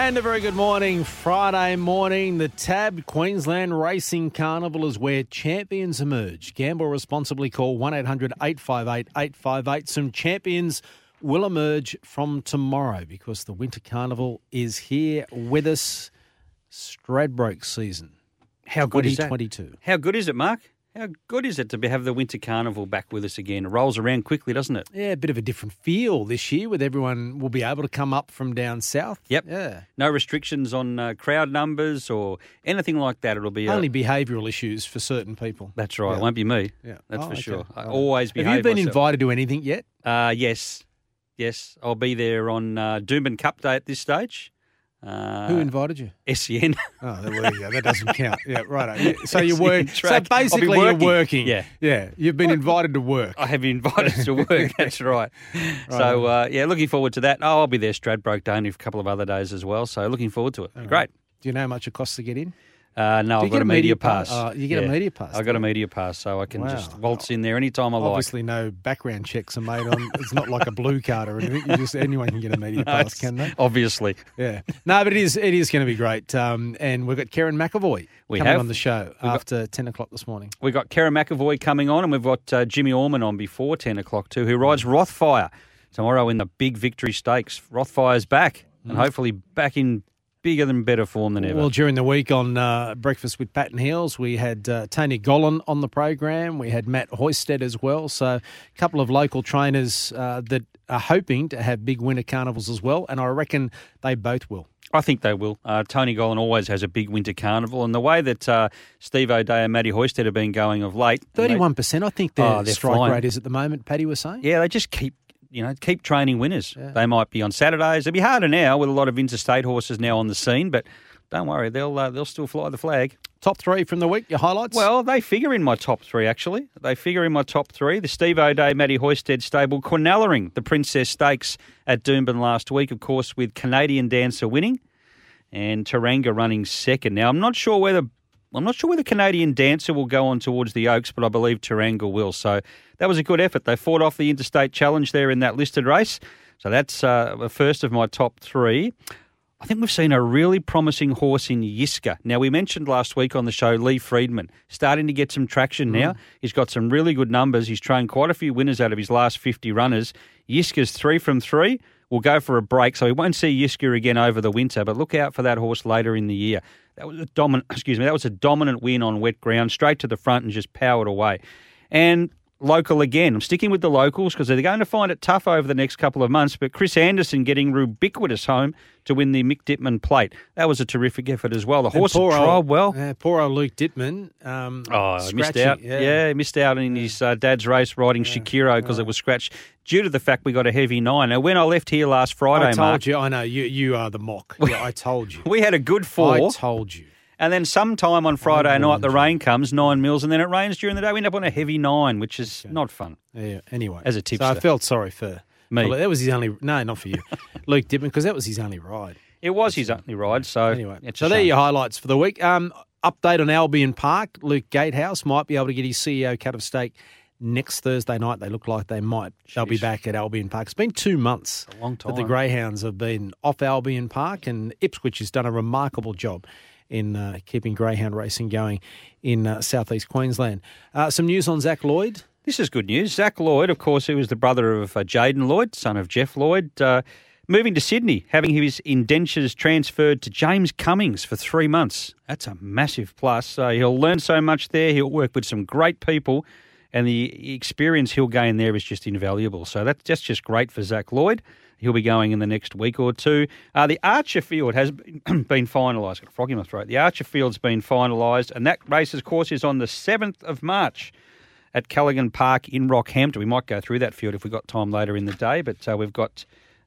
And a very good morning, Friday morning. The TAB Queensland Racing Carnival is where champions emerge. Gamble responsibly. Call 1 800 858 858. Some champions will emerge from tomorrow because the Winter Carnival is here with us. Stradbroke season. How good is that? How good is it, Mark? How good is it to be, have the Winter Carnival back with us again? It rolls around quickly, doesn't it? Yeah, a bit of a different feel this year with everyone will be able to come up from down south. Yep. Yeah. No restrictions on uh, crowd numbers or anything like that. It'll be uh, Only behavioural issues for certain people. That's right. Yeah. It won't be me. Yeah. That's Oh, for okay. sure. I Right. always Have you been myself. invited to anything yet? Uh, yes. Yes. I'll be there on uh, Doomben Cup Day at this stage. Uh, Who invited you? SEN. Oh, there we go. That doesn't count. Yeah, right. So you work. So track. I'll be basically, working. you're working. Yeah. yeah. You've been invited to work. I have been invited to work. That's right. So uh, yeah, looking forward to that. Oh, I'll be there Stradbroke Day and a couple of other days as well. So looking forward to it. Great. Do you know how much it costs to get in? Uh, no, Do you I've got a media media pass. pass? Oh, you get a media pass, I've got a media pass, so I can just waltz in there anytime I like. Obviously, no background checks are made on. It's not like a blue card or anything. You just anyone can get a media No, pass, can they? Obviously. Yeah. No, but it is. It is going to be great. Um, and we've got Kerin McEvoy We coming have. on the show got- after ten o'clock this morning. We've got Kerin McEvoy coming on, and we've got uh, Jimmy Orman on before 10 o'clock too, who rides Rothfire tomorrow in the big victory stakes. Rothfire's back, and hopefully back in bigger than better form than ever. Well, during the week on uh, Breakfast with Pat and Heels, we had uh, Tony Gollan on the program. We had Matt Hoysted as well. So a couple of local trainers uh, that are hoping to have big winter carnivals as well, and I reckon they both will. I think they will. Uh, Tony Gollan always has a big winter carnival, and the way that uh, Steve O'Dea and Matty Hoysted have been going of late, Thirty-one percent, I think their Oh, strike flying. rate is at the moment. Paddy was saying. Yeah, they just keep you know keep training winners. They might be on Saturdays. It'll be harder now with a lot of interstate horses now on the scene, but don't worry, they'll uh, they'll still fly the flag. Top three from the week. Your highlights? Well, they figure in my top three actually. They figure in my top three. The Steve O'Dea, Matty Hoysted stable, Cornellering the Princess Stakes at Doomben last week, of course, with Canadian Dancer winning and Taranga running second. Now, I'm not sure whether I'm not sure whether Canadian Dancer will go on towards the Oaks, but I believe Taranga will. So that was a good effort. They fought off the Interstate Challenge there in that listed race. So that's uh, the first of my top three. I think we've seen a really promising horse in Yiska. Now, we mentioned last week on the show Lee Friedman, starting to get some traction now. He's got some really good numbers. He's trained quite a few winners out of his last 50 runners. Yiska's three from three. We'll go for a break, so we won't see Yiska again over the winter, but look out for that horse later in the year. That was a dominant, excuse me, that was a dominant win on wet ground, straight to the front and just powered away. And local again. I'm sticking with the locals because they're going to find it tough over the next couple of months. But Chris Anderson getting ubiquitous home to win the Mick Dittman Plate. That was a terrific effort as well. The horse poor trialled old- well. yeah, poor old Luke Dittman. Um, Oh, he missed out. Yeah. he missed out in his uh, dad's race riding Shakiro because it was scratched due to the fact we got a heavy nine. Now, when I left here last Friday, I told Mark, you. I know you. You are the mock. Yeah, I told you. we had a good four. I told you. And then sometime on Friday warned night, the rain comes, nine mils, and then it rains during the day. We end up on a heavy nine, which is not fun. Yeah. Anyway, As a so I felt sorry for Me. for- that was his only. No, not for you, Luke Dittman, because that was his only ride. It was his only ride, so Anyway, so there are your highlights for the week. Um, update on Albion Park. Luke Gatehouse might be able to get his CEO cut of steak next Thursday night. They look like they might. They'll be back at Albion Park. It's been two months a long that the. Greyhounds have been off Albion Park, and Ipswich has done a remarkable job in uh, keeping greyhound racing going in uh, southeast Queensland. Uh, some news on Zach Lloyd. This is good news. Zach Lloyd, of course, who was the brother of uh, Jaden Lloyd, son of Jeff Lloyd, uh, Moving to Sydney, having his indentures transferred to James Cummings for three months. That's a massive plus. He'll learn so much there. He'll work with some great people, and the experience he'll gain there is just invaluable. So that's just, just great for Zach Lloyd. He'll be going in the next week or two. Uh, the Archer Field has been, been finalised. Got a frog in my throat. The Archer Field's been finalised, and that race, of course, is on the 7th of March at Callaghan Park in Rockhampton. We might go through that field if we've got time later in the day, but uh, we've got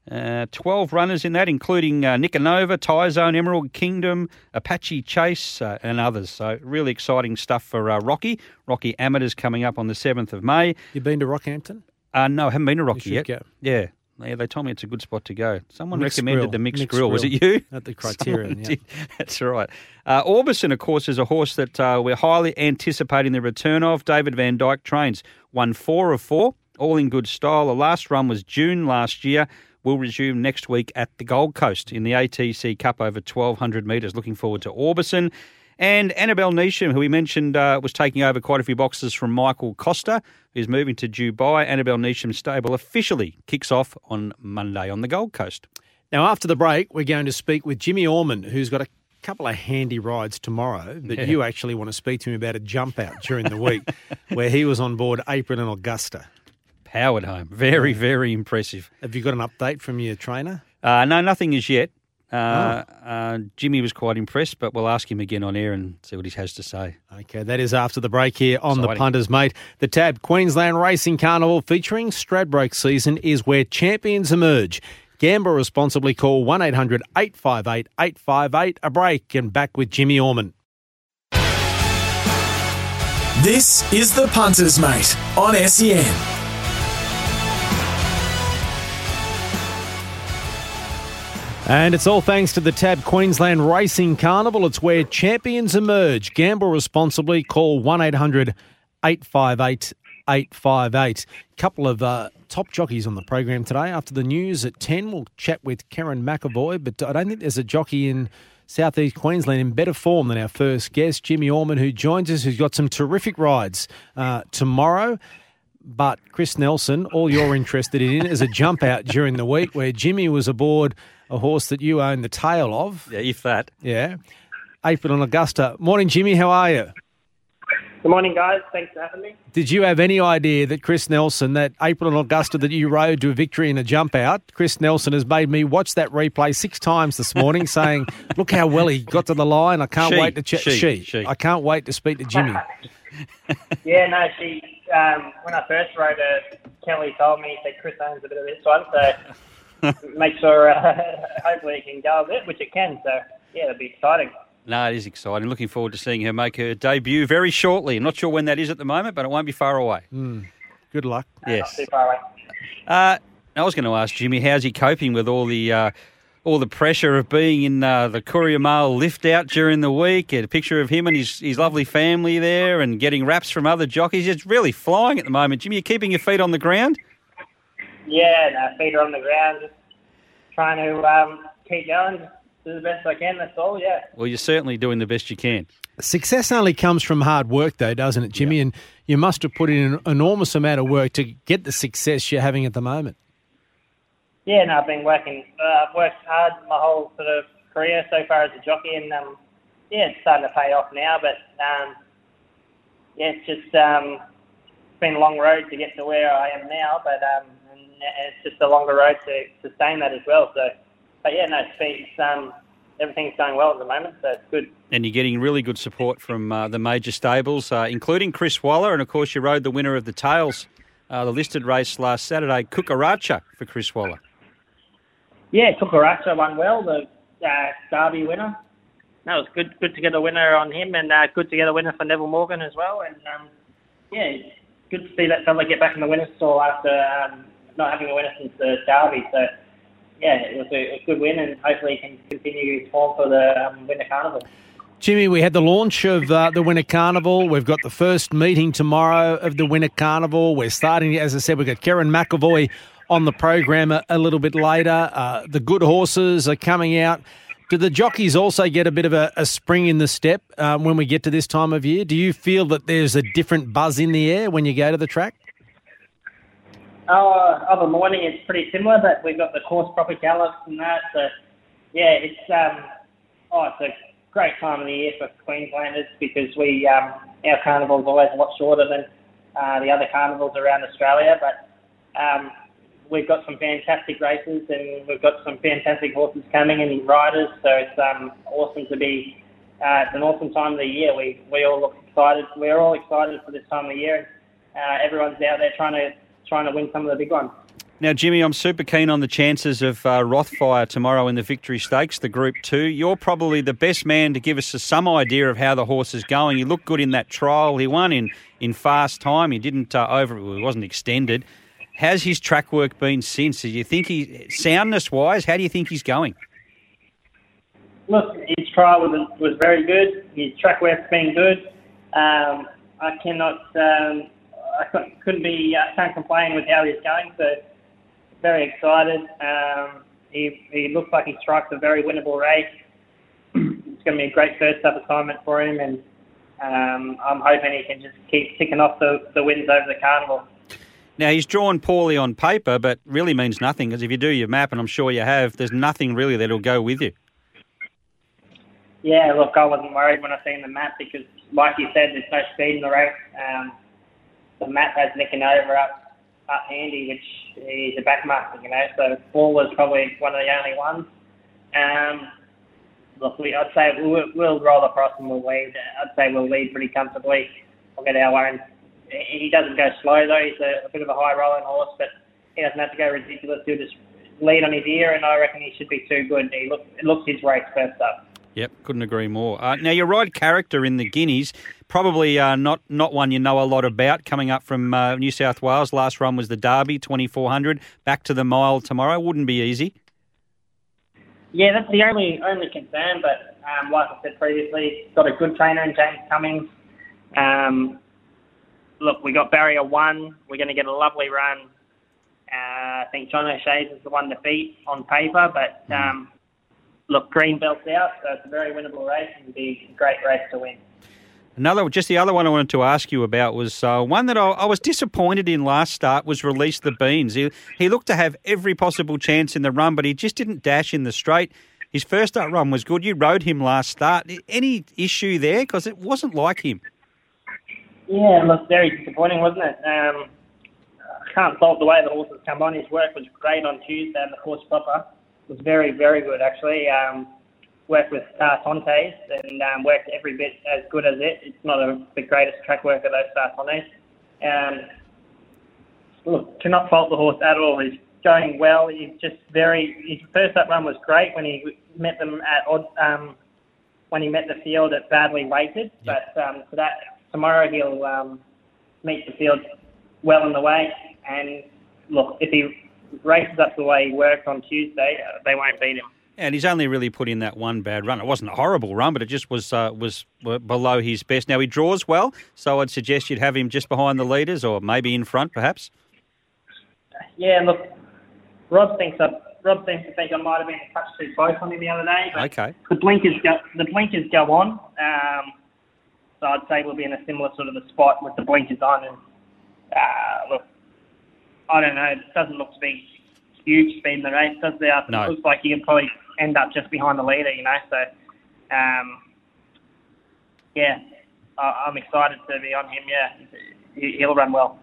uh, 12 runners in that, including uh, Nicanova, Tyzone, Emerald Kingdom, Apache Chase, uh, and others. So, really exciting stuff for uh, Rocky. Rocky Amateurs coming up on the 7th of May. You've been to Rockhampton? Uh, no, I haven't been to Rocky yet. go. Yeah. Yeah, they told me it's a good spot to go. Someone Mixed recommended Grill. the mixed, Mixed grill. Was it you? At the Criterion, yeah. That's right. Uh, Orbison, of course, is a horse that uh, we're highly anticipating the return of. David Vandyke trains. Won four of four, all in good style. The last run was June last year. Will resume next week at the Gold Coast in the ATC Cup over 1,200 metres. Looking forward to Orbison. And Annabelle Neesham, who we mentioned uh, was taking over quite a few boxes from Michael Costa, who's moving to Dubai. Annabelle Neesham's stable officially kicks off on Monday on the Gold Coast. Now, after the break, we're going to speak with Jimmy Orman, who's got a couple of handy rides tomorrow. But Yeah. you actually want to speak to him about a jump out during the week where he was on board April and Augusta. Powered home. Very, very impressive. Have you got an update from your trainer? Uh, no, nothing as yet. Oh. Uh, uh, Jimmy was quite impressed, but we'll ask him again on air and see what he has to say. Okay, that is after the break here on the Punters, mate. The Tab Queensland Racing Carnival featuring Stradbroke season is where champions emerge. Gamble responsibly. Call 1 800 858 858. A break and back with Jimmy Orman. This is the Punters Mate on SEN. And it's all thanks to the Tab Queensland Racing Carnival. It's where champions emerge. Gamble responsibly. Call 1 800 858 858. Couple of uh, top jockeys on the program today. After the news at 10, we'll chat with Kerin McEvoy, but I don't think there's a jockey in Southeast Queensland in better form than our first guest, Jimmy Orman, who joins us, who's got some terrific rides uh, tomorrow. But Chris Nelson, all you're interested in is a jump out during the week where Jimmy was aboard a horse that you own the tail of. Yeah, if that. Yeah. April and Augusta. Morning, Jimmy. How are you? Good morning, guys. Thanks for having me. Did you have any idea that Chris Nelson, that April and Augusta that you rode to a victory in a jump out, Chris Nelson has made me watch that replay six times this morning saying, look how well he got to the line. I can't She, wait to chat. she, she. I can't wait to speak to Jimmy. Yeah, no, she, um, when I first rode her, Kelly told me, he said, Chris owns a bit of this one, so make sure, uh, hopefully it can go a bit, which it can, so yeah, it'll be exciting. No, it is exciting. Looking forward to seeing her make her debut very shortly. I'm not sure when that is at the moment, but it won't be far away. Good luck. Not Yes. too far away. Uh, I was going to ask Jimmy, how's he coping with all the uh, all the pressure of being in uh, the Courier Mail lift out during the week? A picture of him and his, his lovely family there, and getting raps from other jockeys. It's really flying at the moment. Jimmy, you keeping your feet on the ground? Yeah, no, feet are on the ground, just trying to um, keep going, just do the best I can, that's all, yeah. Well, you're certainly doing the best you can. Success only comes from hard work, though, doesn't it, Jimmy? And you must have put in an enormous amount of work to get the success you're having at the moment. Yeah, no, I've been working. Uh, I've worked hard my whole sort of career so far as a jockey, and um, yeah, it's starting to pay off now. But um, yeah, it's just um, it's been a long road to get to where I am now, but um, and it's just a longer road to sustain that as well. So, but yeah, no, it's, it's um, everything's going well at the moment, so it's good. And you're getting really good support from uh, the major stables, uh, including Chris Waller. And of course, you rode the winner of the Tails, uh, the listed race last Saturday, Kukaracha for Chris Waller. Yeah, Kukaracha won well, the uh, Derby winner. No, it was good good to get a winner on him, and uh, good to get a winner for Neville Morgan as well. And um, yeah, it's good to see that fella get back in the winner's stall after um, not having a winner since the Derby. So yeah, it was a, a good win, and hopefully he can continue his form for the um, Winter Carnival. Jimmy, we had the launch of uh, the Winter Carnival. We've got the first meeting tomorrow of the Winter Carnival. We're starting, as I said, we've got Kerin McEvoy on the program a, a little bit later. Uh, the good horses are coming out. Do the jockeys also get a bit of a, a spring in the step um, when we get to this time of year? Do you feel that there's a different buzz in the air when you go to the track? Oh, of morning, it's pretty similar, but we've got the course proper gallop and that. So, yeah, it's um, oh, it's a great time of the year for Queenslanders because we um, our carnival's always a lot shorter than uh, the other carnivals around Australia, but um, we've got some fantastic races and we've got some fantastic horses coming and riders. So it's um, awesome to be. Uh, it's an awesome time of the year. We we all look excited. We're all excited for this time of the year. Uh, everyone's out there trying to trying to win some of the big ones. Now, Jimmy, I'm super keen on the chances of uh, Rothfire tomorrow in the Victory Stakes, the Group 2. You're probably the best man to give us some idea of how the horse is going. He looked good in that trial. He won in, in fast time. He didn't uh, over, well, he wasn't extended. How's his track work been since? Do you think he, soundness wise, how do you think he's going? Look, his trial was, was very good. His track work's been good. Um, I cannot, um, I couldn't be, I uh, can't complain with how he's going. So very excited. Um, he, he looks like he strikes a very winnable race. it's going to be a great first up assignment for him, and um, I'm hoping he can just keep ticking off the, the wins over the carnival. Now, he's drawn poorly on paper, but really means nothing because if you do your map, and I'm sure you have, there's nothing really that'll go with you. Yeah, look, I wasn't worried when I seen the map because, like you said, there's no speed in the race. Um, the map has Nicanova up, up handy, which he's a backmarker, you know, so Ball was probably one of the only ones. Um, look, we, I'd say we'll, we'll roll across and we'll lead. I'd say we'll lead pretty comfortably. We'll get our own. He doesn't go slow though. He's a, a bit of a high rolling horse, but he doesn't have to go ridiculous. He'll just lead on his ear, and I reckon he should be too good. He look, looks his race first up. Yep, couldn't agree more. Uh, now, your ride character in the Guineas, probably uh, not not one you know a lot about. Coming up from uh, New South Wales, last run was the Derby, twenty four hundred. Back to the mile tomorrow, wouldn't be easy. Yeah, that's the only only concern. But um, like I said previously, got a good trainer in James Cummings. Um, look, we got barrier one. We're going to get a lovely run. Uh, I think John O'Shea's is the one to beat on paper, but hmm. um, look, green belt's out, so it's a very winnable race and be a great race to win. Another, just the other one I wanted to ask you about was uh, one that I, I, was disappointed in last start was Release the Beans. He, he looked to have every possible chance in the run, but he just didn't dash in the straight. His first start run was good. You rode him last start. Any issue there? Because it wasn't like him. Yeah, it was very disappointing, wasn't it? Um, I can't fault the way the horses come on. His work was great on Tuesday and the course proper was very, very good actually. Um, worked with Star Tontes and um, worked every bit as good as it. It's not a, the greatest track work of those Star Tontes. Um, look, cannot fault the horse at all. He's going well. He's just very. His first up run was great when he met them at odd. Um, when he met the field at badly weighted, yep. but um, for that tomorrow he'll um, meet the field well in the way. And look, if he races up the way he worked on Tuesday, uh, they won't beat him. And he's only really put in that one bad run. It wasn't a horrible run, but it just was uh, was below his best. Now he draws well, so I'd suggest you'd have him just behind the leaders, or maybe in front, perhaps. Yeah, look, Rob thinks I, Rob seems to think I might have been a touch too close on him the other day. okay. The blinkers go the blinkers go on, um, so I'd say we'll be in a similar sort of a spot with the blinkers on. And uh, look, I don't know. It doesn't look to be huge speed in the race, does there? No. It looks like you can probably end up just behind the leader, you know. So, um, yeah, I, I'm excited to be on him. Yeah, he'll run well.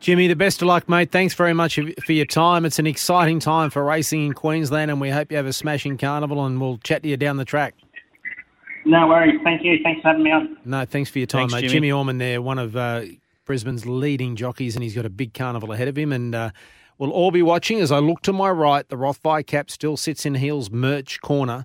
Jimmy, the best of luck, mate. Thanks very much for your time. It's an exciting time for racing in Queensland, and we hope you have a smashing carnival. And we'll chat to you down the track. No worries. Thank you. Thanks for having me on. No, thanks for your time, thanks, mate. Jimmy. Jimmy Orman there, one of uh, Brisbane's leading jockeys, and he's got a big carnival ahead of him. And uh, we'll all be watching as I look to my right. The Rothby cap still sits in Heels merch corner.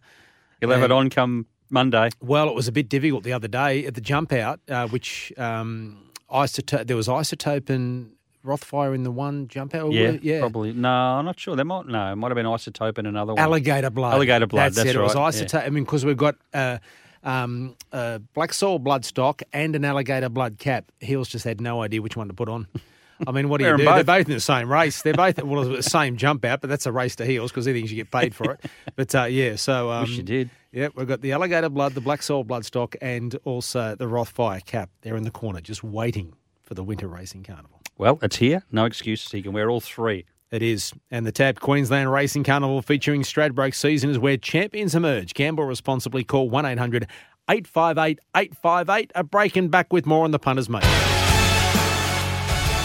You'll have it on come Monday. Well, it was a bit difficult the other day at the jump out, uh, which um, isotope. There was isotope and Rothfire in the one jump out. Yeah, yeah, probably. No, I'm not sure. There might no, it might have been isotope in another one. Alligator blood. Alligator blood. That's, that's it. right. It was isotope. Yeah. I mean, because we've got. Uh, um, uh, black soil bloodstock and an alligator blood cap. Heels just had no idea which one to put on. I mean, what do you do? Both. They're both in the same race. They're both well, the same jump out, but that's a race to heels because he thinks you get paid for it. But uh, yeah, so um, wish you did. Yeah, we've got the alligator blood, the black soil bloodstock, and also the Rothfire cap. They're in the corner, just waiting for the winter racing carnival. Well, it's here. No excuses. He can wear all three. It is. And the TAB Queensland Racing Carnival featuring Stradbroke season is where champions emerge. Gamble responsibly. Call 1 800 858 858. A break and back with more on the punters, mate.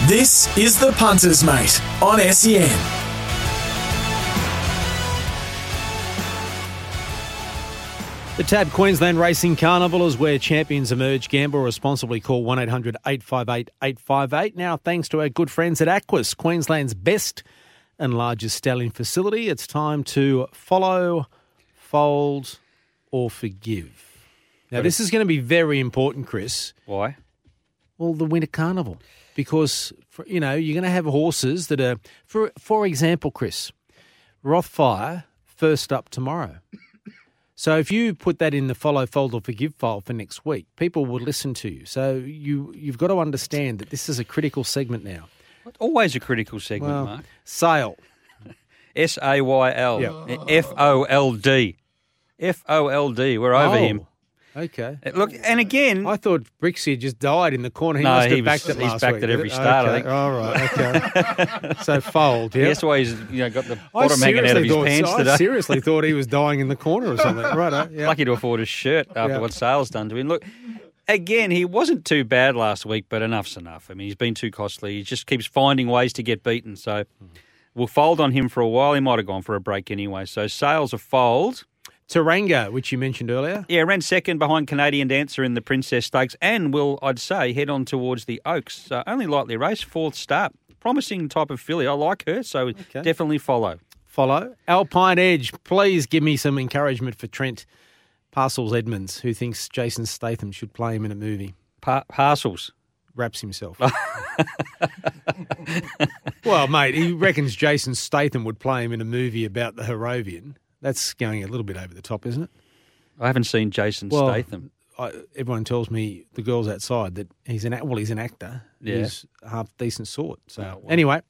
This is the Punters Mate on SEN. The TAB Queensland Racing Carnival is where champions emerge. Gamble responsibly. Call 1 800 858 858. Now, thanks to our good friends at Aquis, Queensland's best and largest stallion facility, it's time to follow, fold, or forgive. Now, this is going to be very important, Chris. Why? Well, the Winter Carnival, because for, you know you're going to have horses that are, for for example, Chris, Rothfire first up tomorrow. So if you put that in the follow, fold, or forgive file for next week, people will listen to you. So you you've got to understand that this is a critical segment now. Always a critical segment, Well, Mark. sale. S A Y L. F O L D. F O L D. We're over Oh, him. Okay. Uh, Look, and again, I thought Brixie just died in the corner. He No, must have he was- backed it he's backed week, at every start, I Okay. think. All right. Okay. so fold. Yeah. that's why he's you know got the I bottom hanging out of his thought, pants I today. seriously thought he was dying in the corner or something. Right. Yeah. Lucky to afford a shirt after Yeah. what sales done to him. Look, again, he wasn't too bad last week, but enough's enough. I mean, he's been too costly. He just keeps finding ways to get beaten. So we'll fold on him for a while. He might have gone for a break anyway. So sales a fold. Taranga, which you mentioned earlier. Yeah, ran second behind Canadian Dancer in the Princess Stakes and will, I'd say, head on towards the Oaks. So only lightly raced, fourth start. Promising type of filly. I like her, so definitely follow. Follow. Alpine Edge, please give me some encouragement for Trent Parcels Edmonds, who thinks Jason Statham should play him in a movie. Pa- parcels. Wraps himself. well, mate, he reckons Jason Statham would play him in a movie about the Harrovian. That's going a little bit over the top, isn't it? I haven't seen Jason Well, Statham. I, everyone tells me the girls outside that he's an well, he's an actor. Yeah. He's a half decent sort. So Oh, well. anyway,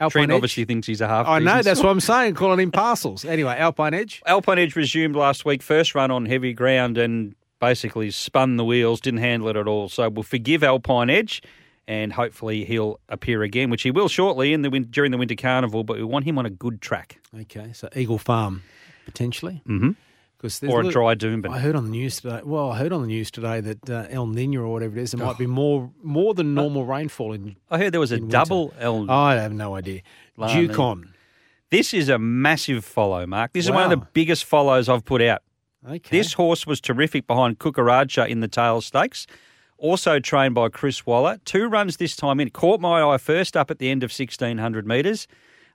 Alpine Trent Edge. obviously thinks he's a half. I know that's what I'm saying. Calling him parcels. Anyway, Alpine Edge. Alpine Edge resumed last week, first run on heavy ground and basically spun the wheels, didn't handle it at all. So we'll forgive Alpine Edge and hopefully he'll appear again, which he will shortly in the win- during the Winter Carnival, but we want him on a good track. Okay, so Eagle Farm potentially. Mm-hmm. Because Or a dry Doomben. I heard on the news today. Well, I heard on the news today that uh, El Nino or whatever it is, there might be more more than normal rainfall in. I heard there was a winter. double El. Niño. I have no idea. Blimey. Ducon. This is a massive follow, Mark. This is one of the biggest follows I've put out. Okay. This horse was terrific behind Kukaraja in the tail stakes. Also trained by Chris Waller. Two runs this time in. Caught my eye first up at the end of 1600 metres.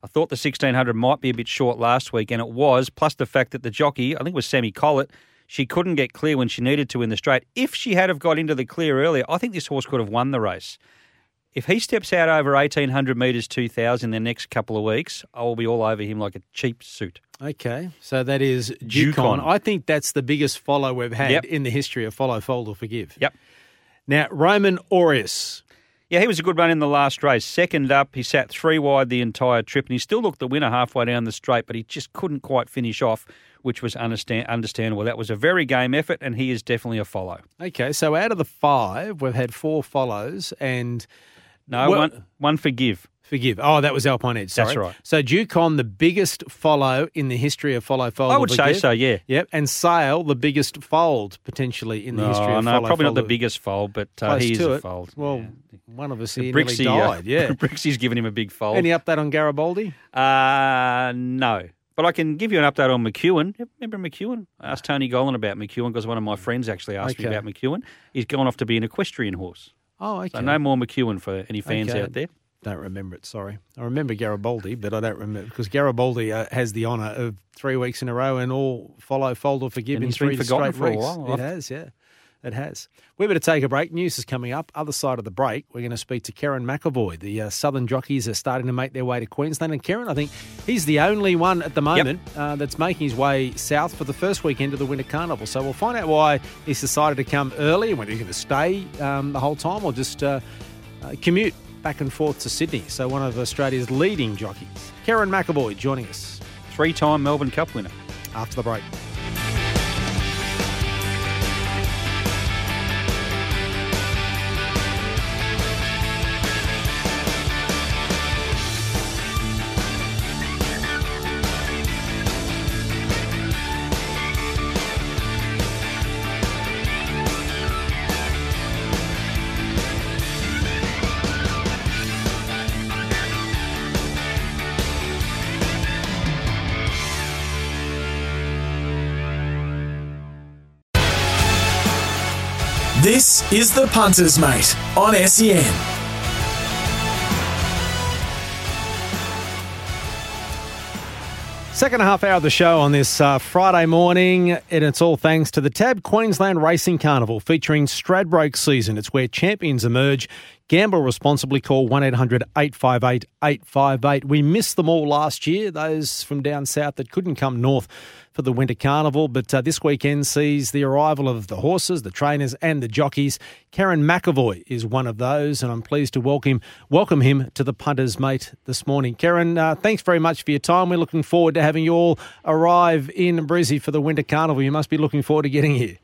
I thought the 1600 might be a bit short last week, and it was, plus the fact that the jockey, I think it was Sammy Collett, she couldn't get clear when she needed to in the straight. If she had have got into the clear earlier, I think this horse could have won the race. If he steps out over 1800 metres, 2000 in the next couple of weeks, I will be all over him like a cheap suit. Okay, so that is. Ducon. I think that's the biggest follow we've had Yep. in the history of follow, fold, or forgive. Yep. Now, Roman Aureus. Yeah, he was a good run in the last race. Second up, he sat three wide the entire trip, and he still looked the winner halfway down the straight, but he just couldn't quite finish off, which was understand, understandable. That was a very game effort, and he is definitely a follow. Okay, so out of the five, we've had four follows and No, Well- one, one forgive. Forgive. Oh, that was Alpine Edge. Sorry. That's right. So Ducon, the biggest follow in the history of follow, fold. I would say so, yeah. Yep, and Sale, the biggest fold potentially in the history No, of no, follow, probably not the biggest fold, but uh, he is a fold. Well, Yeah. one of us here Brixie, nearly uh, died. Yeah. Brixie's given him a big fold. Any update on Garibaldi? Uh, no. But I can give you an update on McEwen. Remember McEwen? I asked Tony Gollan about McEwen because one of my friends actually asked me about McEwen. He's gone off to be an equestrian horse. Oh, okay. So no more McEwen for any fans Okay. out there. Don't remember it. Sorry, I remember Garibaldi, but I don't remember because Garibaldi uh, has the honour of three weeks in a row and all follow, fold, or forgive And in three straight for a weeks. while. It I've- has, yeah, it has. We better take a break. News is coming up. Other side of the break, we're going to speak to Kerin McEvoy. The uh, Southern jockeys are starting to make their way to Queensland, and Kerin, I think he's the only one at the moment uh, that's making his way south for the first weekend of the Winter Carnival. So we'll find out why he's decided to come early and whether he's going to stay um, the whole time or just uh, uh, commute back and forth to Sydney. So one of Australia's leading jockeys, Kerin McEvoy, joining us Three time Melbourne Cup winner. after the break. This is the Punters Mate on SEN. Second half hour of the show on this uh, Friday morning, and it's all thanks to the TAB Queensland Racing Carnival featuring Stradbroke season. It's where champions emerge. Gamble responsibly. Call 1 800 858 858. We missed them all last year, those from down south that couldn't come north for the Winter Carnival. But uh, this weekend sees the arrival of the horses, the trainers, and the jockeys. Kerin McEvoy is one of those, and I'm pleased to welcome welcome him to the punters, mate, this morning. Kerin, uh, thanks very much for your time. We're looking forward to having you all arrive in Brizzy for the Winter Carnival. You must be looking forward to getting here.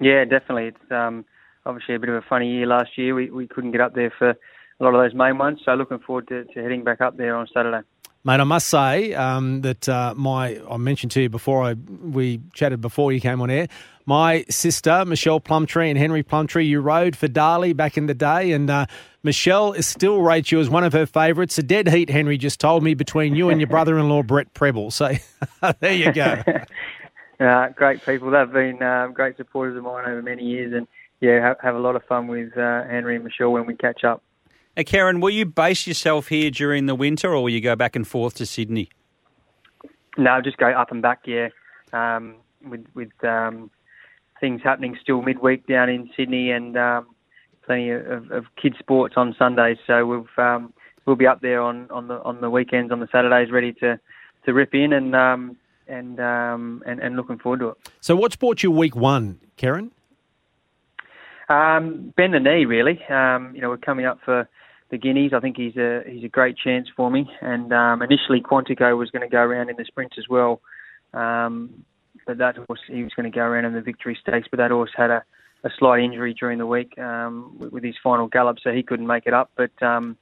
Yeah, definitely. It's um, obviously a bit of a funny year last year. We we couldn't get up there for a lot of those main ones, so looking forward to, to heading back up there on Saturday. Mate, I must say um, that uh, my I mentioned to you before I we chatted before you came on air. My sister Michelle Plumptre and Henry Plumptre, you rode for Darley back in the day, and uh, Michelle is still rates you as one of her favourites. A dead heat, Henry just told me between you and your brother-in-law Brett Prebble. So there you go. uh, great people. They've been uh, great supporters of mine over many years, and yeah, have, have a lot of fun with uh, Henry and Michelle when we catch up. Hey, Kerin, will you base yourself here during the winter or will you go back and forth to Sydney? No, just go up and back, yeah. Um, with with um, things happening still midweek down in Sydney and um, plenty of, of kids sports on Sundays. So we've um, we'll be up there on, on the on the weekends, on the Saturdays, ready to, to rip in and um, and, um, and and looking forward to it. So what's brought you week one, Kerin? Um, bend the knee, really. Um, you know, we're coming up for the Guineas. I think he's a he's a great chance for me. And um, initially, Quantico was going to go around in the sprints as well, um, but that horse he was going to go around in the Victory Stakes. But that horse had a, a slight injury during the week um, with, with his final gallop, so he couldn't make it up. But um,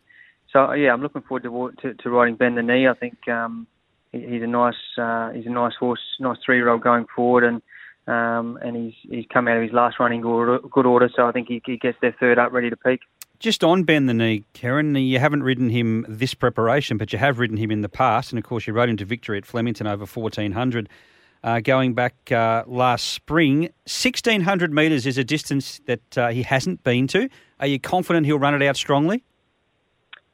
so yeah, I'm looking forward to to, to riding Bend the Knee. I think um, he, he's a nice uh, he's a nice horse, nice three year old going forward, and um, and he's he's come out of his last running good order, good order so I think he, he gets there third up, ready to peak. Just on Bend the Knee, Kerin, you haven't ridden him this preparation, but you have ridden him in the past, and of course you rode him to victory at Flemington over 1400. Uh, going back uh, last spring, 1600 metres is a distance that uh, he hasn't been to. Are you confident he'll run it out strongly?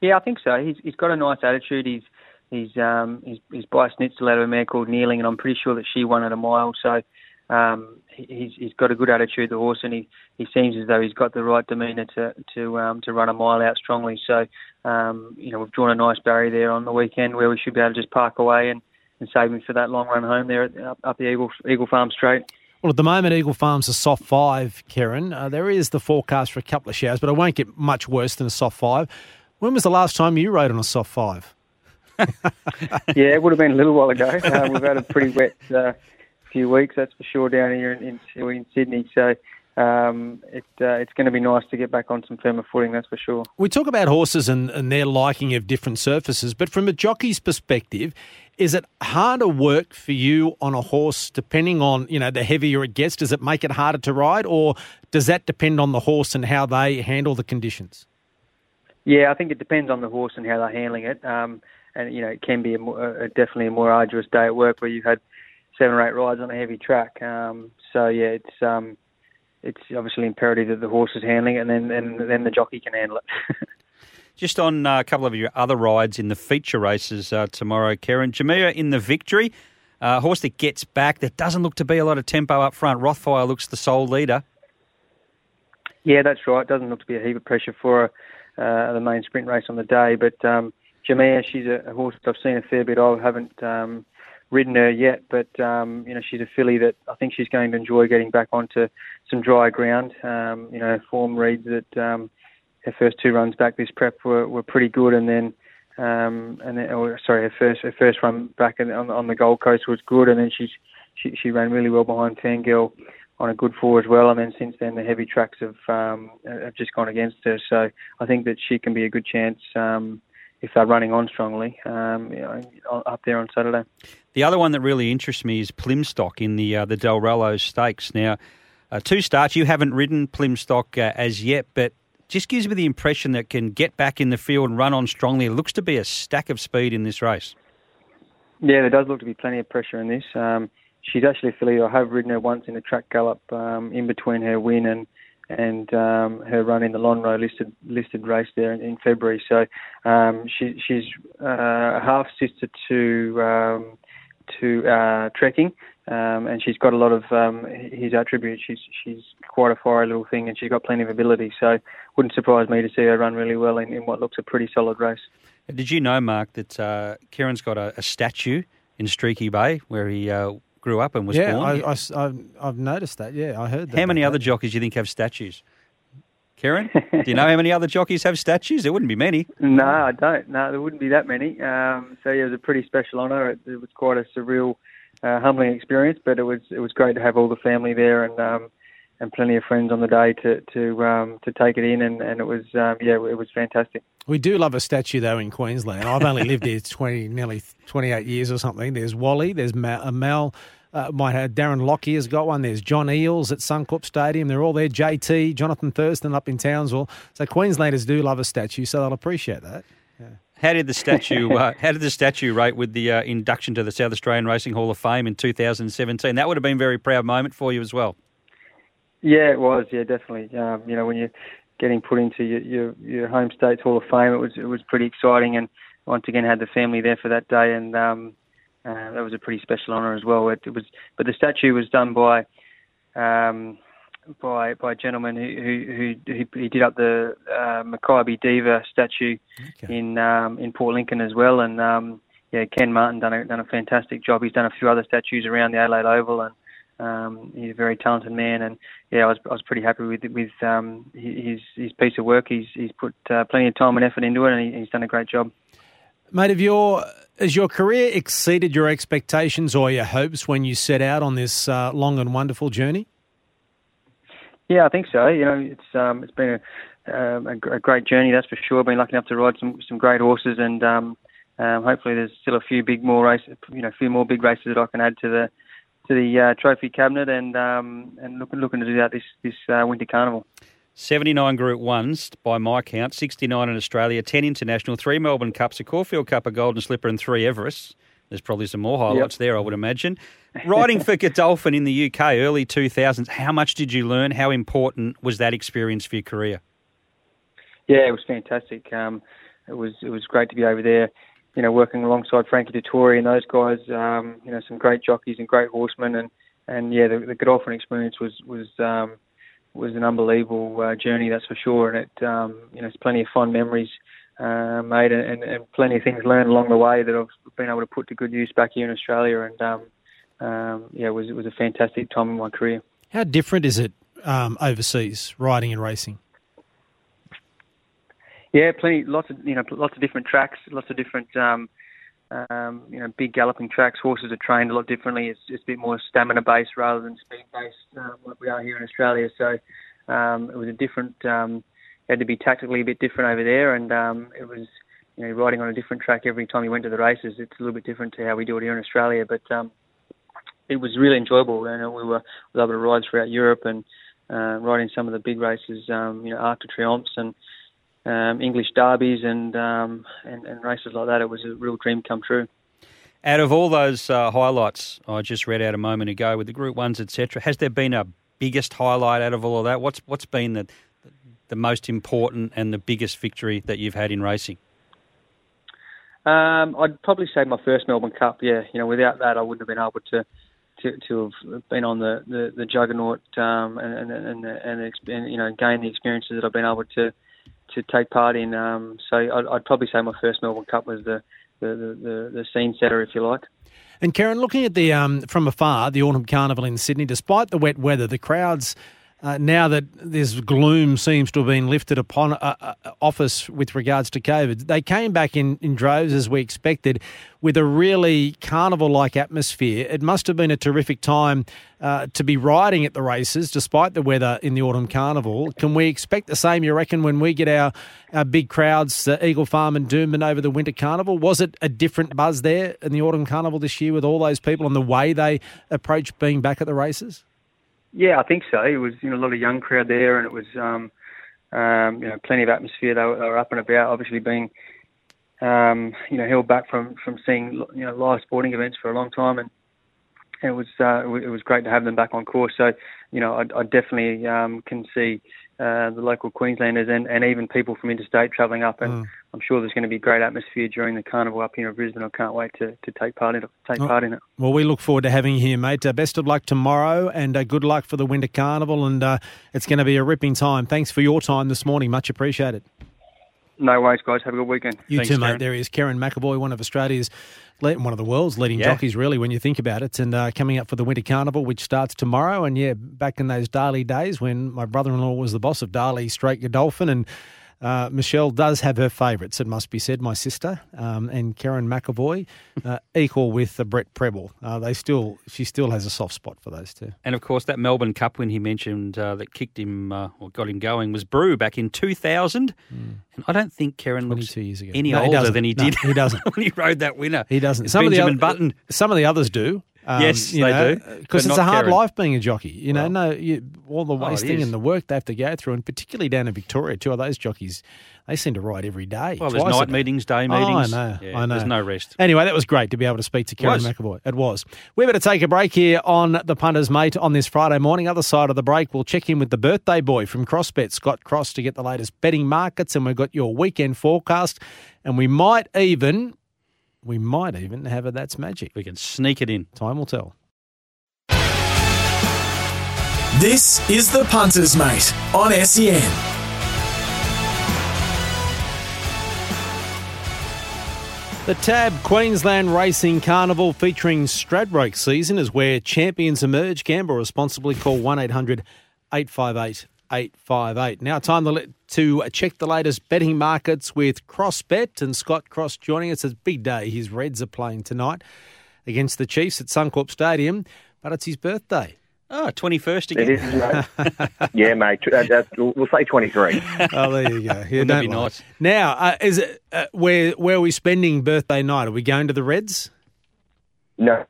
Yeah, I think so. He's, he's got a nice attitude. He's he's um, he's, he's by Snitzel out of a mare called Kneeling, and I'm pretty sure that she won at a mile. So um, he's he's got a good attitude, the horse, and he, he seems as though he's got the right demeanour to to um, to run a mile out strongly. So um, you know we've drawn a nice barrier there on the weekend where we should be able to just park away and, and save him for that long run home there at, up, up the Eagle Eagle Farm Straight. Well, at the moment, Eagle Farm's a soft five, Kerin. Uh, there is the forecast for a couple of showers, but it won't get much worse than a soft five. When was the last time you rode on a soft five? yeah, it would have been a little while ago. Uh, we've had a pretty wet uh, few weeks, that's for sure, down here in, in, in Sydney. So um, it, uh, it's going to be nice to get back on some firmer footing, that's for sure. We talk about horses and, and their liking of different surfaces, but from a jockey's perspective, is it harder work for you on a horse depending on, you know, the heavier it gets? Does it make it harder to ride or does that depend on the horse and how they handle the conditions? Yeah, I think it depends on the horse and how they're handling it. Um, and, you know, it can be a a, definitely a more arduous day at work where you've had seven or eight rides on a heavy track. Um, so, yeah, it's um, it's obviously imperative that the horse is handling it and then, and then the jockey can handle it. Just on uh, a couple of your other rides in the feature races uh, tomorrow, Kerin. Jamea in the victory. Uh, horse that gets back. There doesn't look to be a lot of tempo up front. Rothfire looks the sole leader. Yeah, that's right. Doesn't look to be a heap of pressure for uh, the main sprint race on the day. But um, Jamea, she's a, a horse that I've seen a fair bit of. Haven't um, ridden her yet, but um, you know she's a filly that I think she's going to enjoy getting back onto some dry ground. Um, you know, form reads that um, her first two runs back this prep were, were pretty good, and then um, and then, or, sorry, her first her first run back on, on the Gold Coast was good, and then she's she, she ran really well behind Fangirl on a good four as well, and then since then the heavy tracks have um, have just gone against her. So I think that she can be a good chance um, if they're running on strongly um, you know, up there on Saturday. The other one that really interests me is Plimstock in the uh, the Dalrello Stakes. Now, uh, two starts. You haven't ridden Plimstock uh, as yet, but just gives me the impression that can get back in the field and run on strongly. It looks to be a stack of speed in this race. Yeah, there does look to be plenty of pressure in this. Um, she's actually a filly. I have ridden her once in a track gallop um, in between her win and and um, her run in the Lonhro listed listed race there in, in February. So um, she, she's uh, a half sister to um, to uh, trekking, um, and she's got a lot of um, his attributes. She's she's quite a fiery little thing, and she's got plenty of ability. So wouldn't surprise me to see her run really well in, in what looks a pretty solid race. Did you know, Mark, that uh, Kerin's got a, a, statue in Streaky Bay where he uh, grew up and was yeah, born? Yeah, I, I, I've noticed that. Yeah, I heard that. How many other that. jockeys do you think have statues? Kerin, do you know how many other jockeys have statues? There wouldn't be many. No, I don't. No, there wouldn't be that many. Um, so yeah, it was a pretty special honour. It, it was quite a surreal, uh, humbling experience, but it was it was great to have all the family there and um, and plenty of friends on the day to to um, to take it in, and, and it was um, yeah, it was fantastic. We do love a statue though in Queensland. I've only lived here twenty, nearly twenty eight years or something. There's Wally, there's Mal. Mel uh, might have Darren Lockyer has got one. There's John Eales at Suncorp Stadium. They're all there. JT, Johnathan Thurston up in Townsville. So Queenslanders do love a statue, so they'll appreciate that. Yeah. How did the statue? uh, how did the statue rate with the uh, induction to the South Australian Racing Hall of Fame in 2017? That would have been a very proud moment for you as well. Yeah, it was. Yeah, definitely. Um, you know, when you're getting put into your, your, your home state's Hall of Fame, it was it was pretty exciting, and once again had the family there for that day, and um, uh, that was a pretty special honour as well. It, it, was, but the statue was done by um, by by a gentleman who who, who he did up the uh, Makybe Diva statue okay. in um, in Port Lincoln as well, and um, yeah, Ken Martin done a done a fantastic job. He's done a few other statues around the Adelaide Oval and um, he's a very talented man, and yeah, I was I was pretty happy with with um, his his piece of work. He's he's put uh, plenty of time and effort into it, and he, he's done a great job. Mate, have your has your career exceeded your expectations or your hopes when you set out on this uh, long and wonderful journey? Yeah, I think so. You know, it's um, it's been a, um, a, a, great journey, that's for sure. Been lucky enough to ride some some great horses, and um, um, hopefully there's still a few big more races, you know, a few more big races that I can add to the to the uh, trophy cabinet and um, and looking looking to do that this this uh, winter carnival. 79 Group 1s by my count, 69 in Australia, 10 international, 3 Melbourne Cups, a Caulfield Cup, a Golden Slipper, and 3 Everests. There's probably some more highlights yep. there, I would imagine. Riding for Godolphin in the UK, early 2000s, how much did you learn? How important was that experience for your career? Yeah, it was fantastic. Um, it was it was great to be over there you know, working alongside Frankie Dettori and those guys, um, you know, some great jockeys and great horsemen, and and yeah, the, the Godolphin experience was was um, was an unbelievable uh, journey, that's for sure, and it um, you know, it's plenty of fond memories uh, made, and, and plenty of things learned along the way that I've been able to put to good use back here in Australia, and um, um, yeah, it was it was a fantastic time in my career. How different is it um, overseas riding and racing? Yeah, plenty, lots of you know, lots of different tracks, lots of different um, um, you know, big galloping tracks. Horses are trained a lot differently. It's just a bit more stamina based rather than speed based, um, like we are here in Australia. So um, it was a different. Um, had to be tactically a bit different over there, and um, it was you know riding on a different track every time you went to the races. It's a little bit different to how we do it here in Australia, but um, it was really enjoyable. Know, we were, we able to ride throughout Europe and uh, riding some of the big races. Um, you know, Arc de Triomphes and um, English derbies and, um, and, and races like that. It was a real dream come true. Out of all those uh, highlights I just read out a moment ago with the Group Ones, etc., has there been a biggest highlight out of all of that? What's what's been the the most important and the biggest victory that you've had in racing? Um, I'd probably say my first Melbourne Cup. Yeah, you know, without that, I wouldn't have been able to to, to have been on the the, the juggernaut um, and and and, and, and, you know gain the experiences that I've been able to to take part in. Um, so I'd, I'd, probably say my first Melbourne Cup was the the, the, the scene setter, if you like. And Kerin, looking at the um, from afar, the autumn carnival in Sydney, despite the wet weather, the crowds uh, now that this gloom seems to have been lifted upon uh, uh, office with regards to COVID, they came back in, in droves as we expected with a really carnival like atmosphere. It must have been a terrific time uh, to be riding at the races despite the weather in the autumn carnival. Can we expect the same, you reckon, when we get our, our big crowds, uh, Eagle Farm and Doomben over the winter carnival? Was it a different buzz there in the autumn carnival this year with all those people and the way they approached being back at the races? Yeah, I think so. It was you know a lot of young crowd there, and it was um, um, you know plenty of atmosphere. They were, they were up and about. Obviously, being um, you know held back from from seeing you know live sporting events for a long time, and it was uh, it was great to have them back on course. So, you know, I, I definitely um, can see uh, the local Queenslanders and, and even people from interstate travelling up, and I'm sure there's going to be great atmosphere during the carnival up here in Brisbane. I can't wait to, to take part in it. Take Oh. part in it. Well, we look forward to having you here, mate. Uh, best of luck tomorrow and uh, good luck for the Winter Carnival. And uh, it's going to be a ripping time. Thanks for your time this morning. Much appreciated. No worries, guys. Have a good weekend. You Thanks, too, mate. Kerin. There is Kerin McEvoy, one of Australia's, one of the world's leading Yeah. jockeys, really, when you think about it. And uh, coming up for the Winter Carnival, which starts tomorrow. And yeah, back in those Darley days when my brother-in-law was the boss of Darley Straight Godolphin, and uh, Michelle does have her favourites. It must be said, my sister um, and Kerin McEvoy, uh, equal with the Brett Prebble. Uh, they still, she still has a soft spot for those two. And of course, that Melbourne Cup win he mentioned uh, that kicked him uh, or got him going was Brew back in 2000. And I don't think Kerin looks 22 years ago. any No, older than he No, he doesn't. when he rode that winner. He doesn't. Some Benjamin of the oth- Button. Some of the others do. Um, Yes, they do, Because it's a hard Kerin. life being a jockey. You know, Well. no, you, all the Oh, wasting is. and the work they have to go through, and particularly down in Victoria, two of those jockeys, they seem to ride every day. Well, there's night day. meetings, day Oh, I meetings. know, Yeah, I know. There's no rest. Anyway, that was great to be able to speak to Kerin was. McEvoy. It was. We're going to take a break here on the punters, mate, on this Friday morning. Other side of the break, we'll check in with the birthday boy from CrossBet, Scott Cross, to get the latest betting markets, and we've got your weekend forecast, and we might even, we might even have a that's magic. We can sneak it in. Time will tell. This is the Punters Mate on SEN. The TAB Queensland Racing Carnival featuring Stradbroke season is where champions emerge. Gamble responsibly. Call 1 800 858 858. Now, time to, let- to check the latest betting markets with CrossBet and Scott Cross joining us. It's a big day. His Reds are playing tonight against the Chiefs at Suncorp Stadium, but it's his birthday. Oh, 21st again. is, mate. yeah, mate. Uh, that's, we'll say 23. Oh, there you go. Yeah, Wouldn't don't be nice? Now, uh, is it uh, where where are we spending birthday night? Are we going to the Reds? No,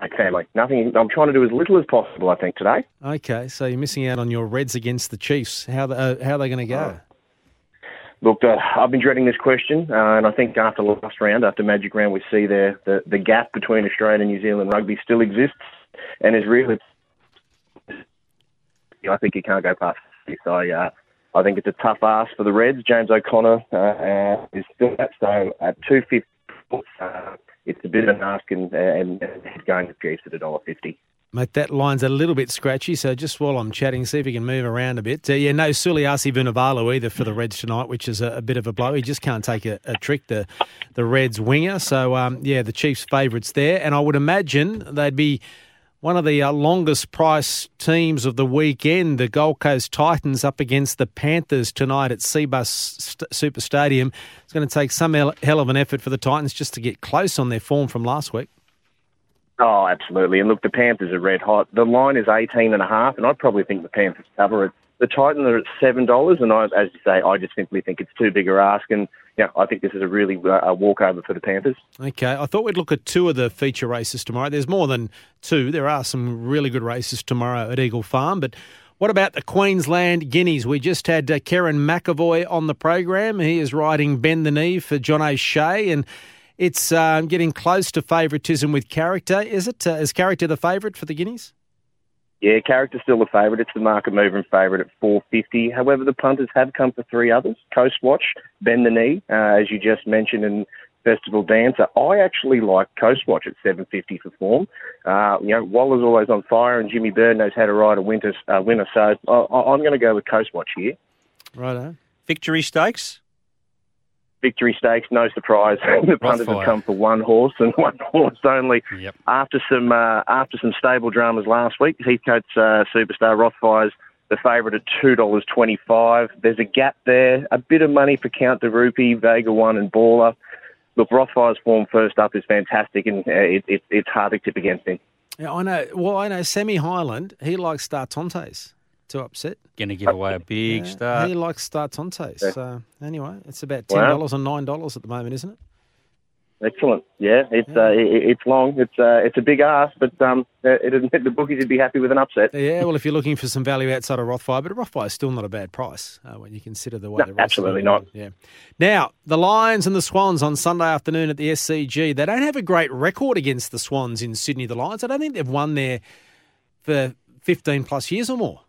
mate, family. Nothing. I'm trying to do as little as possible, I think, today. Okay, so you're missing out on your Reds against the Chiefs. How the, uh, how are they going to go? Look, uh, I've been dreading this question, uh, and I think after last round, after Magic Round, we see there the, the gap between Australia and New Zealand rugby still exists, and is really. I think you can't go past this. I, uh, I think it's a tough ask for the Reds. James O'Connor uh, uh, is still at so at two fifty. Uh, it's a bit of an ask, and, and, and going to Chiefs at a dollar fifty. Mate, that line's a little bit scratchy, so just while I'm chatting, see if you can move around a bit. Uh, yeah, no Suliasi Vunivalu either for the Reds tonight, which is a, a bit of a blow. He just can't take a, a trick, the the Reds winger. So, um, yeah, the Chiefs' favourites there. And I would imagine they'd be one of the uh, longest price teams of the weekend. The Gold Coast Titans up against the Panthers tonight at Cbus St- Super Stadium. It's going to take some hell of an effort for the Titans just to get close on their form from last week. Oh, absolutely. And look, the Panthers are red hot. The line is eighteen and a half, and I probably think the Panthers cover it. The Titans are at seven dollars, and I, as you say, I just simply think it's too big a ask, and yeah, I think this is a really uh, walkover for the Panthers. Okay, I thought we'd look at two of the feature races tomorrow. There's more than two. There are some really good races tomorrow at Eagle Farm, but what about the Queensland Guineas? We just had uh, Kerin McEvoy on the program. He is riding Bend the Knee for John O'Shea, and it's um, getting close to favouritism with character. Is it? Uh, is character the favourite for the Guineas? Yeah, character's still the favourite. It's the market moving favourite at four fifty. However, the punters have come for three others: Coast Watch, Bend the Knee, uh, as you just mentioned, and Festival Dancer. I actually like Coast Watch at seven fifty for form. Uh, you know, Waller's always on fire, and Jimmy Byrne knows how to ride a winter uh, winner. So I, I- I'm going to go with Coast Watch here. Righto. Victory stakes. Victory Stakes, no surprise. the punters Rothfire. have come for one horse and one horse only. Yep. After some uh, after some stable dramas last week, Heathcote's uh, superstar Rothfire's the favourite at two dollars twenty five. There's a gap there. A bit of money for Count de Rupee, Vega One, and Baller. Look, Rothfire's form first up is fantastic, and uh, it, it, it's hard to tip against him. Yeah, I know. Well, I know Sammy Highland. He likes Startontes to upset. Going to give away a big Yeah, start. He likes Startontes. So anyway, it's about ten Wow. dollars and nine dollars at the moment, isn't it? Excellent. Yeah, it's uh, it, it's long. It's uh, it's a big ask, but um, it, it, the bookies would be happy with an upset. Yeah, well, if you're looking for some value outside of Rothfire, but Rothfire is still not a bad price uh, when you consider the way No, the absolutely going. not. Yeah. Now the Lions and the Swans on Sunday afternoon at the SCG. They don't have a great record against the Swans in Sydney. The Lions. I don't think they've won there for 15 plus years or more.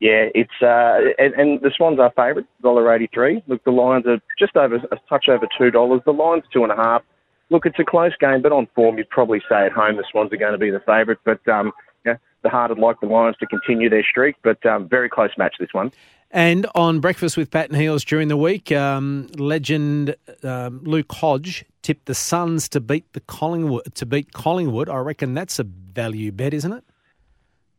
Yeah, it's uh, and, and the Swans are favourite, dollar eighty three. Look, the Lions are just over a touch over two dollars. The Lions two and a half. Look, it's a close game, but on form, you'd probably say at home the Swans are going to be the favourite. But um, yeah, the heart would like the Lions to continue their streak, but um, very close match this one. And on Breakfast with Pat and Heels during the week, um, legend um, Luke Hodge tipped the Suns to beat the Collingwood to beat Collingwood. I reckon that's a value bet, isn't it?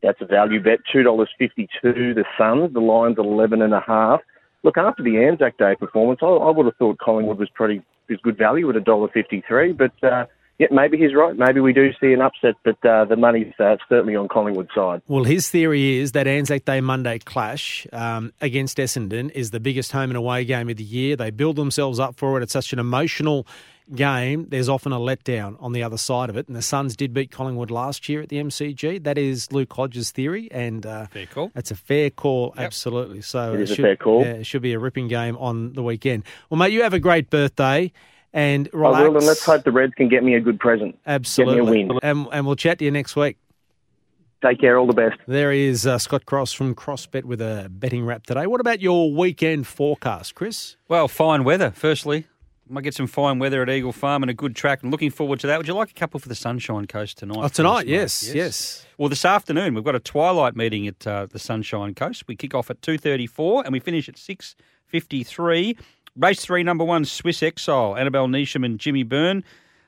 That's a value bet, two dollars fifty two. The Suns, the Lions eleven and a half. Look, after the Anzac Day performance, I, I would have thought Collingwood was pretty is good value at a dollar fifty three. But uh, yeah, maybe he's right. Maybe we do see an upset, but uh, the money's uh, certainly on Collingwood's side. Well, his theory is that Anzac Day Monday clash um, against Essendon is the biggest home and away game of the year. They build themselves up for it. It's such an emotional game. There's often a letdown on the other side of it. And the Suns did beat Collingwood last year at the MCG. That is Luke Hodges' theory, and uh, Fair call. That's a fair call, absolutely. So It is a should, fair call. Yeah, it should be a ripping game on the weekend. Well, mate, you have a great birthday. And relax. I will, and let's hope the Reds can get me a good present. Absolutely. Get me a win. And, and we'll chat to you next week. Take care. All the best. There is uh, Scott Cross from CrossBet with a betting wrap today. What about your weekend forecast, Chris? Well, fine weather, firstly. Might get some fine weather at Eagle Farm and a good track. and looking forward to that. Would you like a couple for the Sunshine Coast tonight? Oh, tonight, mate? yes, yes. Well, this afternoon we've got a twilight meeting at uh, the Sunshine Coast. We kick off at two thirty-four and we finish at six fifty-three. Race three, number one, Swiss Exile, Annabelle Neesham and Jimmy Byrne.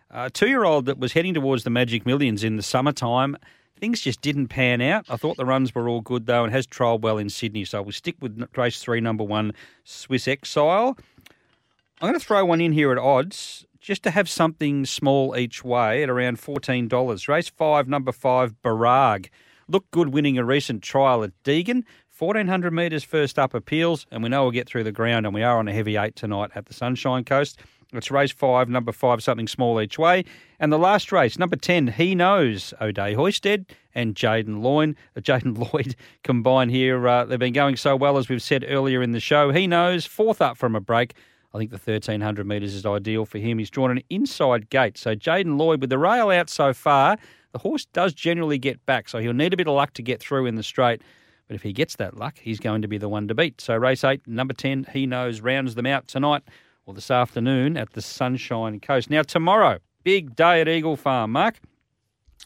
A two-year-old that was heading towards the Magic Millions in the summertime. Things just didn't pan out. I thought the runs were all good though, and has trialled well in Sydney. So we'll stick with race three, number one, Swiss Exile. I'm going to throw one in here at odds just to have something small each way at around $14. Race five, number five, Barag. Looked good winning a recent trial at Deagon. 1400 metres first up appeals, and we know we'll get through the ground, and we are on a heavy eight tonight at the Sunshine Coast. It's race five, number five, something small each way. And the last race, number 10, He Knows, O'Dea Hoysted and Jaden Lloyd. Jaden Lloyd combined here. Uh, they've been going so well, as we've said earlier in the show. He Knows, fourth up from a break. I think the 1300 metres is ideal for him. He's drawn an inside gate. So Jaden Lloyd, with the rail out so far, the horse does generally get back. So he'll need a bit of luck to get through in the straight. But if he gets that luck, he's going to be the one to beat. So race eight, number 10, he knows, rounds them out tonight or this afternoon at the Sunshine Coast. Now, tomorrow, big day at Eagle Farm, Mark.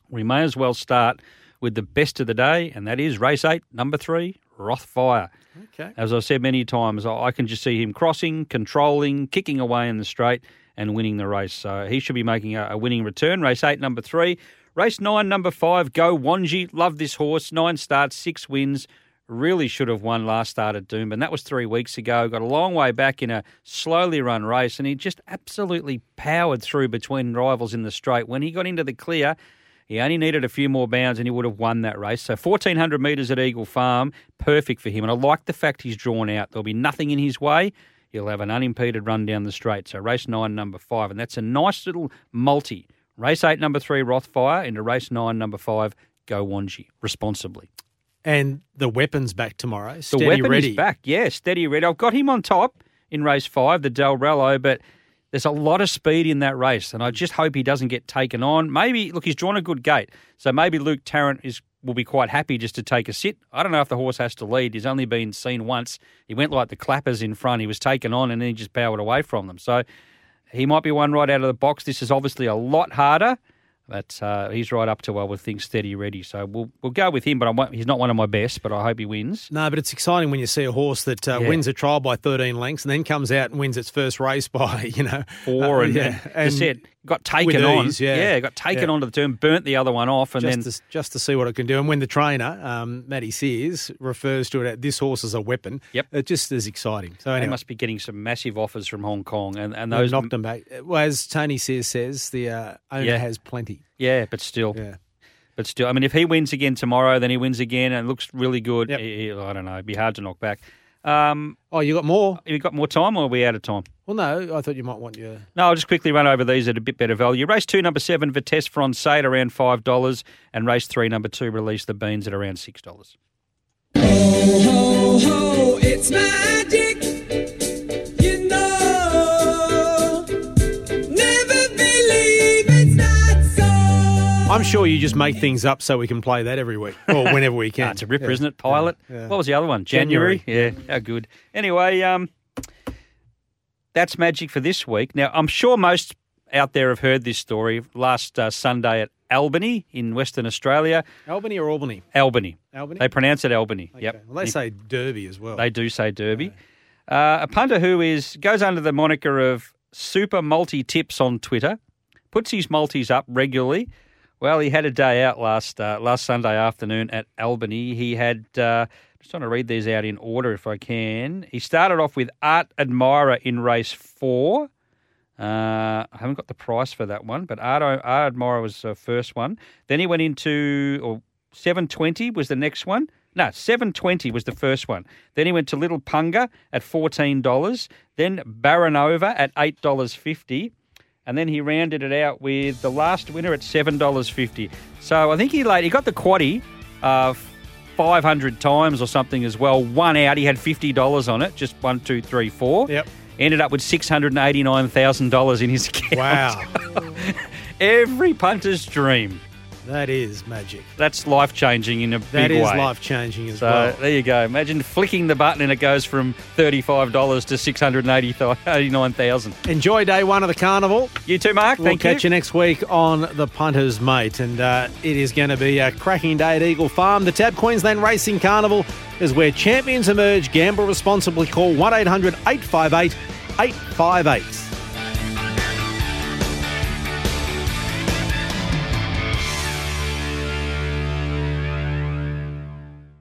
We may as well start with the best of the day, and that is race eight, number three, Rothfire. Okay. As I've said many times, I can just see him crossing, controlling, kicking away in the straight, and winning the race. So he should be making a, a winning return. Race eight, number three. Race nine, number five, Go Wanji. Love this horse. Nine starts, six wins. Really should have won last start at Doomben. That was three weeks ago. Got a long way back in a slowly run race, and he just absolutely powered through between rivals in the straight. When he got into the clear, he only needed a few more bounds and he would have won that race. So 1,400 metres at Eagle Farm, perfect for him. And I like the fact he's drawn out. There'll be nothing in his way. He'll have an unimpeded run down the straight. So race nine, number five. And that's a nice little multi. Race eight, number three, Rothfire, into race nine, number five, Go Wanji, responsibly. And the weapon's back tomorrow. The Steady weapon ready. is back. Yeah, steady ready. I've got him on top in race five, the Del Rello, but there's a lot of speed in that race, and I just hope he doesn't get taken on. Maybe look, he's drawn a good gate, so maybe Luke Tarrant is will be quite happy just to take a sit. I don't know if the horse has to lead. He's only been seen once. He went like the clappers in front. He was taken on, and then he just powered away from them. So he might be one right out of the box. This is obviously a lot harder. But uh, he's right up to well with things steady ready. So we'll we'll go with him. But I won't, he's not one of my best. But I hope he wins. No, but it's exciting when you see a horse that uh, Yeah. wins a trial by 13 lengths and then comes out and wins its first race by, you know, four uh, and, yeah, and, said got taken on. ease, yeah. got taken Yeah. onto the turn, burnt the other one off, and just then to, just to see what it can do. And when the trainer, um, Matty Sears, refers to it as this horse as a weapon, Yep. it just is exciting. So they must be getting some massive offers from Hong Kong, and and they've those knocked them back. Well, as Tony Sears says, the uh, owner Yeah. has plenty. Yeah, but still, Yeah. but still, I mean, if he wins again tomorrow, then he wins again and looks really good. Yep. He- I don't know, it'd be hard to knock back. Um, Oh, you got more? have you got more time, or are we out of time? Well, no, I thought you might want your. No, I'll just quickly run over these at a bit better value. Race two, number seven, Vitesse Francais at around five dollars, and race three, number two, Release the Beans at around six dollars. Ho, ho, it's magic. You I'm sure you just make things up so we can play that every week or whenever we can. Ah, it's a ripper, Yeah. isn't it? Pilot. Yeah. What was the other one? January. Yeah, how good. Anyway, um, that's magic for this week. Now, I'm sure most out there have heard this story last uh, Sunday at Albany in Western Australia. Albany or Albany? Albany. Albany? They pronounce it Albany. Yep. Well, they say Derby as well. They do say Derby. Uh, a punter who is goes under the moniker of Super Multi Tips on Twitter, puts his multis up regularly. Well, he had a day out last uh, last Sunday afternoon at Albany. He had uh, just trying to read these out in order if I can. He started off with Art Admirer in race four. Uh, I haven't got the price for that one, but Art, Art Admirer was the first one. Then he went into or seven twenty was the next one. No, seven twenty was the first one. Then he went to Little Punga at fourteen dollars. Then Baranova at eight dollars fifty, and then he rounded it out with the last winner at seven dollars fifty. So I think he laid he got the quaddy uh, five hundred times or something as well. One out, he had fifty dollars on it. Just one, two, three, four. Yep. Ended up with six hundred and eighty nine thousand dollars in his account. Wow. Every punter's dream. That is magic. That's life changing in a That big is way. life changing as So well. there you go. Imagine flicking the button and it goes from thirty-five dollars to six hundred eighty-nine thousand. Enjoy day one of the carnival. You too, Mark. We'll Thank catch you. you. next week on the Punters Mate, and uh, it is going to be a cracking day at Eagle Farm. The Tab Queensland Racing Carnival is where champions emerge. Gamble responsibly. Call one 858 858